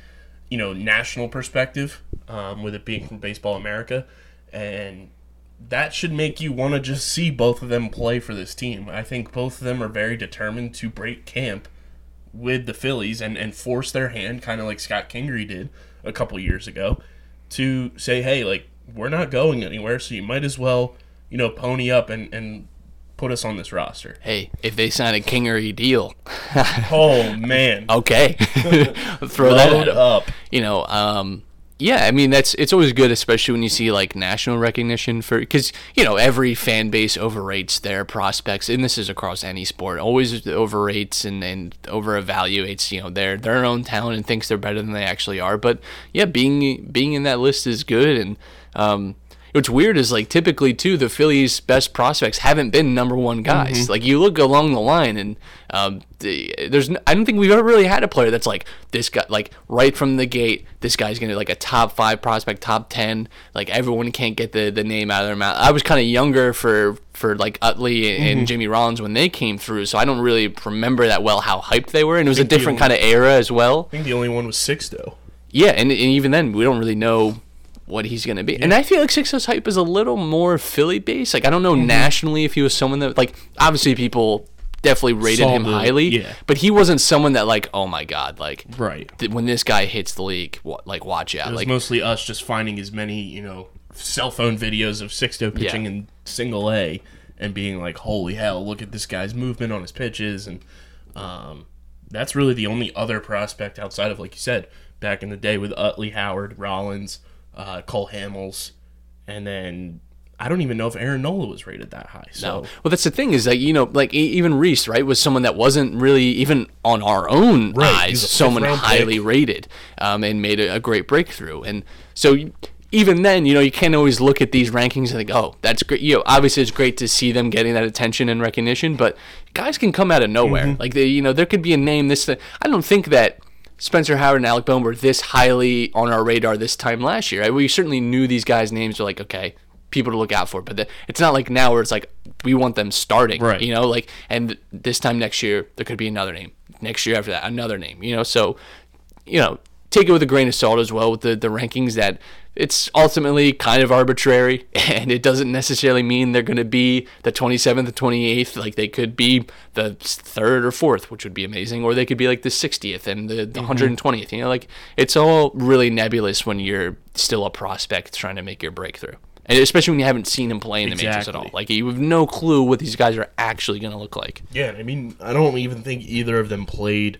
you know national perspective, um, with it being from Baseball America, and that should make you want to just see both of them play for this team. I think both of them are very determined to break camp with the Phillies and, and force their hand, kind of like Scott Kingery did a couple years ago, to say, hey, like, we're not going anywhere, so you might as well, you know, pony up and, and put us on this roster. Hey, if they sign a Kingery deal, Oh, man. okay, throw that Load at 'em. up. You know, um, yeah. I mean, that's it's always good, especially when you see like national recognition for because you know every fan base overrates their prospects, and this is across any sport. Always overrates and and over evaluates you know their their own talent and thinks they're better than they actually are. But yeah, being being in that list is good, and um, what's weird is like typically too the Phillies' best prospects haven't been number one guys. Like you look along the line, and um, there's I don't think we've ever really had a player that's like this guy like right from the gate. This guy's gonna be like a top five prospect, top ten. Like everyone can't get the, the name out of their mouth. I was kind of younger for for like Utley and Jimmy Rollins when they came through, so I don't really remember that well how hyped they were, and it was a different only- kind of era as well. I think the only one was six, though. Yeah, and, and even then, we don't really know what he's going to be. And I feel like Sixers hype is a little more Philly based. Like, I don't know Mm-hmm. nationally if he was someone that, like, obviously people definitely rated Saw him the- highly, yeah. but he wasn't someone that, like, oh my God, like, Right. th- when this guy hits the league, what, like, watch out. It was Like, mostly us just finding as many, you know, cell phone videos of Sixto pitching Yeah. in single A and being like, holy hell, look at this guy's movement on his pitches. And um, that's really the only other prospect outside of, like you said, back in the day with Utley, Howard, Rollins, uh, Cole Hamels, and then I don't even know if Aaron Nola was rated that high. So No. Well, that's the thing is like you know, like even Rhys, right, was someone that wasn't really even on our own Right, eyes someone highly pick. rated, um, and made a, a great breakthrough. And so even then, you know, you can't always look at these rankings and think, oh, that's great. You know, obviously it's great to see them getting that attention and recognition, but guys can come out of nowhere. Mm-hmm. Like they, you know, there could be a name. This, th- I don't think that. Spencer Howard and Alec Bohm were this highly on our radar this time last year. We certainly knew these guys' names were like, okay, people to look out for. But the, it's not like now where it's like we want them starting, Right. You know, like and this time next year there could be another name. Next year after that, another name. You know, so you know, take it with a grain of salt as well with the the rankings that it's ultimately kind of arbitrary and it doesn't necessarily mean they're going to be the 27th or 28th like they could be the third or fourth which would be amazing or they could be like the 60th and the, the mm-hmm. 120th you know like it's all really nebulous when you're still a prospect trying to make your breakthrough and especially when you haven't seen him play in the majors at all. Like you have no clue what these guys are actually going to look like. Yeah, I mean, I don't even think either of them played.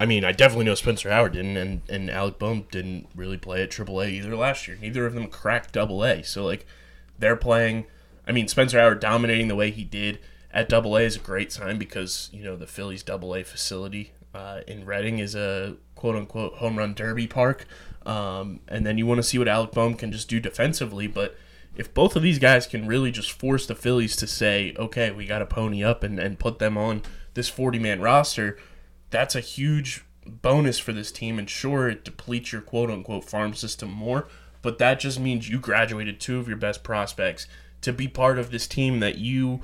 I mean, I definitely know Spencer Howard didn't, and, and Alec Bohm didn't really play at AAA either last year. Neither of them cracked Double A. So like, they're playing. I mean, Spencer Howard dominating the way he did at Double A is a great sign because you know the Phillies Double A facility uh, in Reading is a quote unquote home run derby park. Um, and then you want to see what Alec Bohm can just do defensively, but if both of these guys can really just force the Phillies to say, okay, we got to pony up and, and put them on this 40 man roster, that's a huge bonus for this team. And sure, it depletes your quote unquote farm system more, but that just means you graduated two of your best prospects to be part of this team that you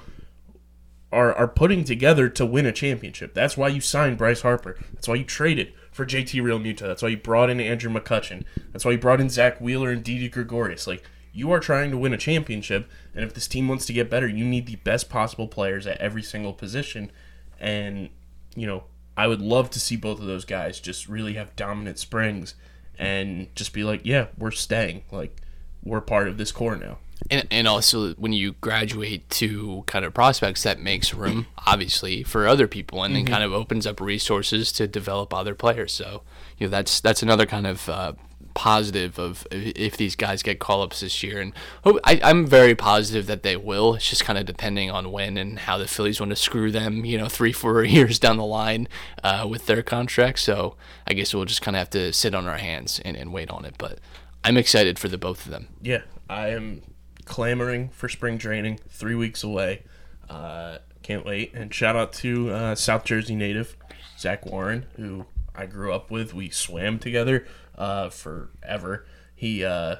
are, are putting together to win a championship. That's why you signed Bryce Harper. That's why you traded for JT Realmuto. That's why you brought in Andrew McCutchen. That's why you brought in Zack Wheeler and Didi Gregorius. Like, you are trying to win a championship, and if this team wants to get better, you need the best possible players at every single position. And, you know, I would love to see both of those guys just really have dominant springs and just be like, yeah, we're staying. Like, we're part of this core now. and, and also when you graduate to kind of prospects that makes room obviously for other people and then kind of opens up resources to develop other players so you know that's that's another kind of uh, positive of if these guys get call-ups this year and I, i'm very positive that they will it's just kind of depending on when and how the phillies want to screw them you know three four years down the line uh, with their contract so i guess we'll just kind of have to sit on our hands and, and wait on it but i'm excited for the both of them yeah, I am clamoring for spring training. Three weeks away. Uh, can't wait. And shout out to uh, South Jersey native Zach Warren, who I grew up with. We swam together uh, forever. He uh,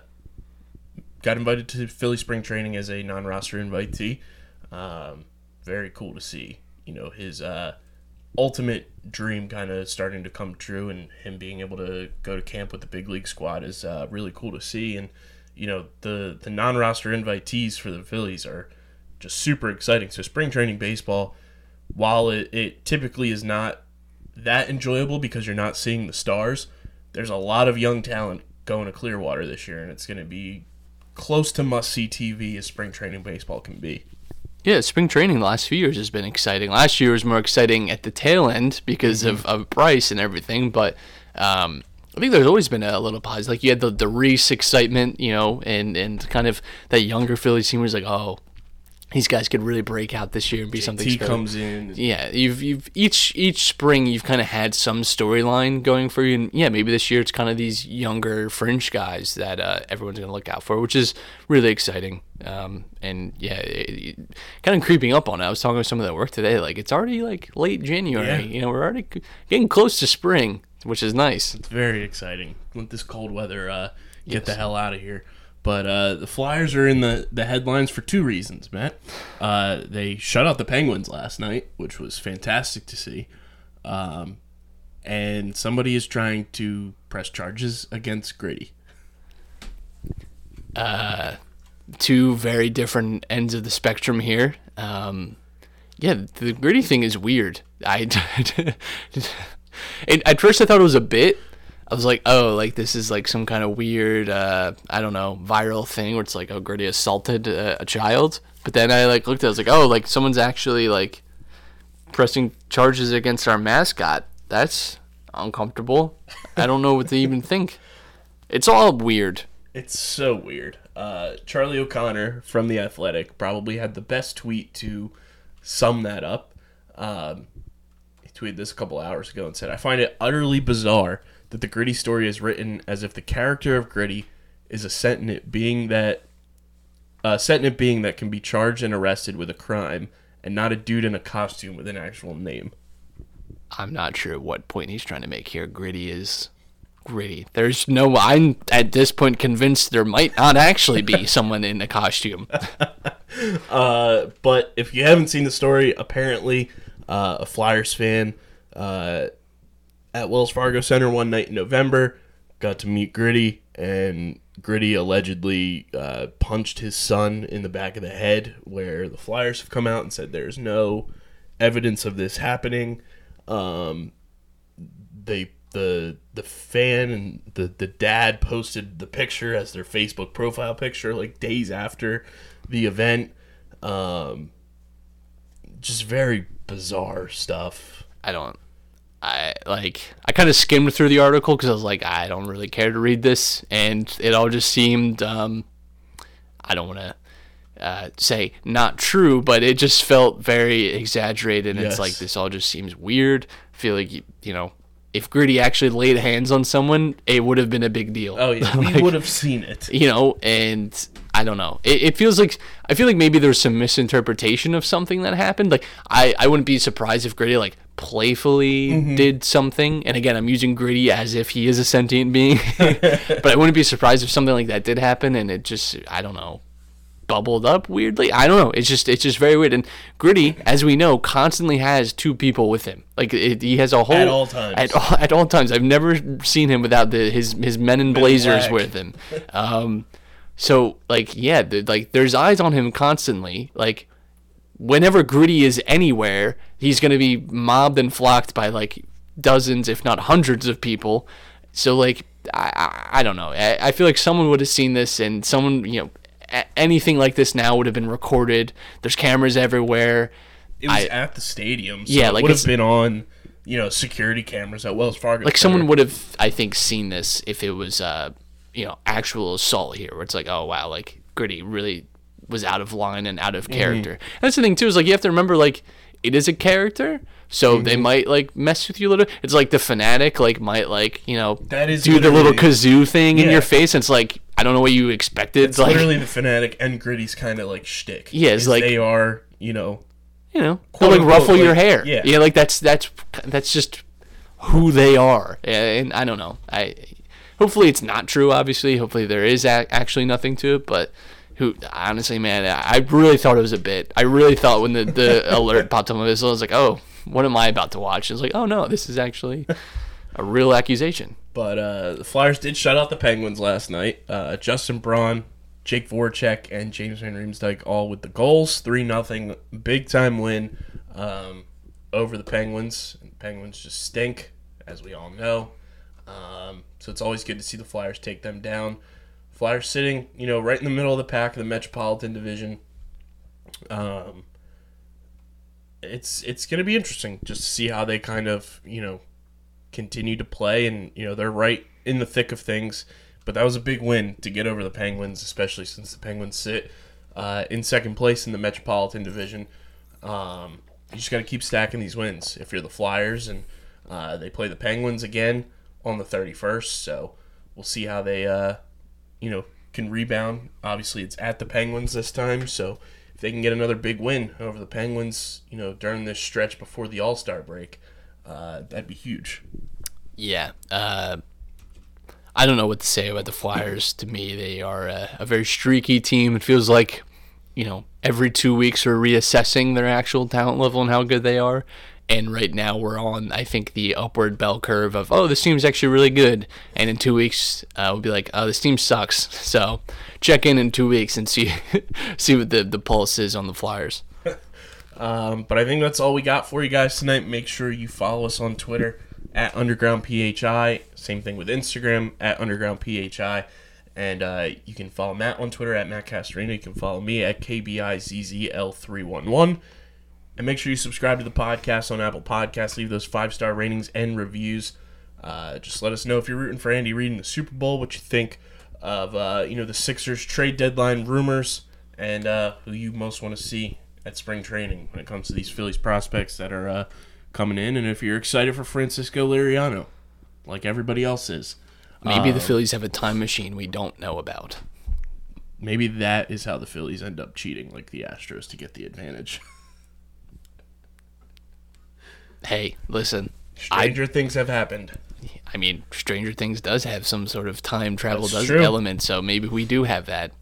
got invited to Philly spring training as a non-roster invitee. Um, very cool to see. You know his uh, ultimate dream kind of starting to come true, and him being able to go to camp with the big league squad is uh, really cool to see. And you know the the non-roster invitees for the Phillies are just super exciting. So spring training baseball, while it, it typically is not that enjoyable because you're not seeing the stars, there's a lot of young talent going to Clearwater this year, and it's going to be close to must see TV as spring training baseball can be. Yeah, spring training the last few years has been exciting. Last year was more exciting at the tail end because of, of Bryce and everything, but um, I think there's always been a little pause. Like you had the, the Rhys excitement, you know, and, and kind of that younger Phillies team was like, oh, these guys could really break out this year and be something T special. comes in. Yeah, you've you've each each spring you've kind of had some storyline going for you, and yeah, maybe this year it's kind of these younger fringe guys that uh, everyone's gonna look out for, which is really exciting. Um, and yeah, it, it- kind of creeping up on it. I was talking with some of that work today. Like it's already like late January. Yeah. You know, we're already getting close to spring, which is nice. It's very exciting. Let this cold weather uh, get the hell out of here. But uh, the Flyers are in the, the headlines for two reasons, Matt. Uh, they shut out the Penguins last night, which was fantastic to see. Um, and somebody is trying to press charges against Gritty. two very different ends of the spectrum here. Um, yeah, the gritty thing is weird. I and at first I thought it was a bit. I was like, oh, like this is like some kind of weird, uh, I don't know, viral thing where it's like, oh, Gritty assaulted a, a child. But then I like looked, at it, I was like, oh, like someone's actually like pressing charges against our mascot. That's uncomfortable. I don't know what to even think. It's all weird. It's so weird. Uh, Charlie O'Connor from The Athletic probably had the best tweet to sum that up. Um, he tweeted this a couple hours ago and said, I find it utterly bizarre that the Gritty story is written as if the character of Gritty is a sentient being that a sentient being that can be charged and arrested with a crime and not a dude in a costume with an actual name. I'm not sure what point he's trying to make here. Gritty is gritty. There's no. I'm at this point convinced there might not actually be someone in a costume. Uh, but if you haven't seen the story, apparently uh, a Flyers fan uh, at Wells Fargo Center one night in November got to meet Gritty, and Gritty allegedly uh, punched his son in the back of the head. Where the Flyers have come out and said there's no evidence of this happening. Um, they the the fan and the the dad posted the picture as their Facebook profile picture like days after the event. Um, just very bizarre stuff. I don't. I like. I kind of skimmed through the article because I was like, I don't really care to read this, and it all just seemed. Um, I don't want to uh, say not true, but it just felt very exaggerated. And Yes. It's like this all just seems weird. I feel like you, you know, if Gritty actually laid hands on someone, it would have been a big deal. Oh yeah, we would have seen it. you know, and I don't know. It, it feels like I feel like maybe there's some misinterpretation of something that happened. Like I, I wouldn't be surprised if Gritty like playfully did something. And again, I'm using Gritty as if he is a sentient being, but I wouldn't be surprised if something like that did happen. And it just I don't know bubbled up weirdly. I don't know. It's just it's just very weird. And Gritty, as we know, constantly has two people with him. Like it, he has a whole At all times. At all, at all times. I've never seen him without the his his men in blazers with him. Um, so like yeah, the, like there's eyes on him constantly. Like whenever Gritty is anywhere, he's gonna be mobbed and flocked by like dozens, if not hundreds, of people. So like I I, I don't know. I, I feel like someone would have seen this and someone you know a- anything like this now would have been recorded. There's cameras everywhere. It was I- at the stadium, so Yeah, it like would have been on, you know, security cameras at Wells Fargo. like Center. someone would have i think seen this if it was uh you know actual assault here where it's like oh wow like gritty really was out of line and out of character and that's the thing too is like you have to remember like it is a character so they mm-hmm. might like mess with you a little it's like the fanatic like might like you know That is do the little kazoo thing in your face and it's like i don't know what you expected It's like literally the fanatic and Gritty's kind of like shtick. Yeah, it's like- they are, you know, you know, they'll like ruffle your hair. yeah. yeah, like that's that's that's just who they are, and I don't know. I hopefully it's not true. Obviously, hopefully there is a- actually nothing to it, but. Who honestly, man, I really thought it was a bit. I really thought when the, the alert popped up on my whistle, I was like, "Oh, what am I about to watch?" It's like, "Oh no, this is actually a real accusation." But uh, the Flyers did shut out the Penguins last night. Uh, Justin Braun, Jake Voracek, and James Van Riemsdyk all with the goals. 3 nothing, big time win um, over the Penguins. And Penguins just stink, as we all know. Um, so it's always good to see the Flyers take them down. Flyers sitting, you know, right in the middle of the pack of the Metropolitan Division. Um, it's it's going to be interesting just to see how they kind of, you know, continue to play and you know they're right in the thick of things. But that was a big win to get over the penguins especially since the penguins sit uh, in second place in the metropolitan division. Um, you just got to keep stacking these wins. If you're the flyers and uh, they play the penguins again on the 31st so we'll see how they uh, you know can rebound obviously it's at the penguins this time so if they can get another big win over the penguins you know during this stretch before the all-star break uh, that'd be huge Yeah. Uh, I don't know what to say about the Flyers. To me, they are a, a very streaky team. It feels like, you know, every two weeks we're reassessing their actual talent level and how good they are. And right now we're on, I think, the upward bell curve of, oh, this team's actually really good. And in two weeks, uh, we'll be like, oh, this team sucks. So check in in two weeks and see see what the, the pulse is on the Flyers. Um, but I think that's all we got for you guys tonight. Make sure you follow us on Twitter at UndergroundPHI. Same thing with Instagram at UndergroundPHI. And uh, you can follow Matt on Twitter at Matt Castorina. You can follow me at KBIZZL311. And make sure you subscribe to the podcast on Apple Podcasts. Leave those five star ratings and reviews. Uh, just let us know if you're rooting for Andy Reid in the Super Bowl, what you think of uh, you know the Sixers trade deadline rumors, and uh, who you most want to see at spring training when it comes to these Phillies prospects that are uh, coming in, and if you're excited for Francisco Liriano, like everybody else is. Maybe the Phillies have a time machine we don't know about. Maybe that is how the Phillies end up cheating, like the Astros, to get the advantage. Hey, listen. I Stranger things have happened. I mean, Stranger Things does have some sort of time travel does element, so maybe we do have that.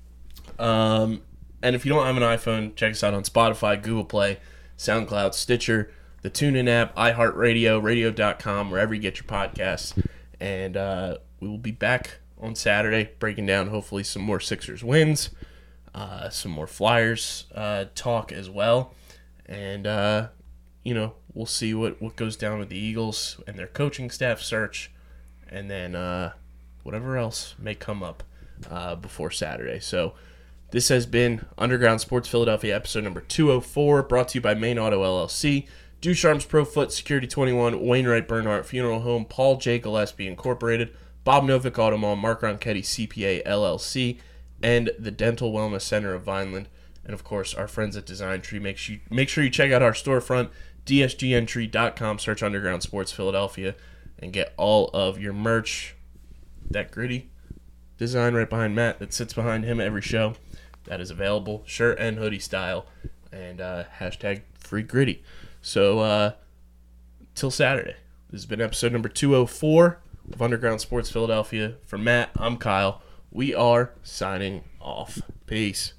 Um, and if you don't have an iPhone, check us out on Spotify, Google Play, SoundCloud, Stitcher, the TuneIn app, iHeartRadio, Radio.com, wherever you get your podcasts. And uh, we will be back on Saturday breaking down hopefully some more Sixers wins, uh, some more Flyers uh, talk as well. And, uh, you know, we'll see what, what goes down with the Eagles and their coaching staff search. And then uh, whatever else may come up uh, before Saturday. So, this has been Underground Sports Philadelphia, episode number 204, brought to you by Main Auto LLC, Ducharme's Pro Foot, Security 21, Wainwright Bernhardt Funeral Home, Paul J. Gillespie Incorporated, Bob Novick Auto Mall, Mark Ronchetti CPA LLC, and the Dental Wellness Center of Vineland. And of course, our friends at Design Tree. Make sure, you, make sure you check out our storefront, dsgntree.com, search Underground Sports Philadelphia, and get all of your merch. That gritty design right behind Matt that sits behind him every show. That is available, shirt and hoodie style, and uh, hashtag free gritty. So, uh, till Saturday. This has been episode number 204 of Underground Sports Philadelphia. For Matt, I'm Kyle. We are signing off. Peace.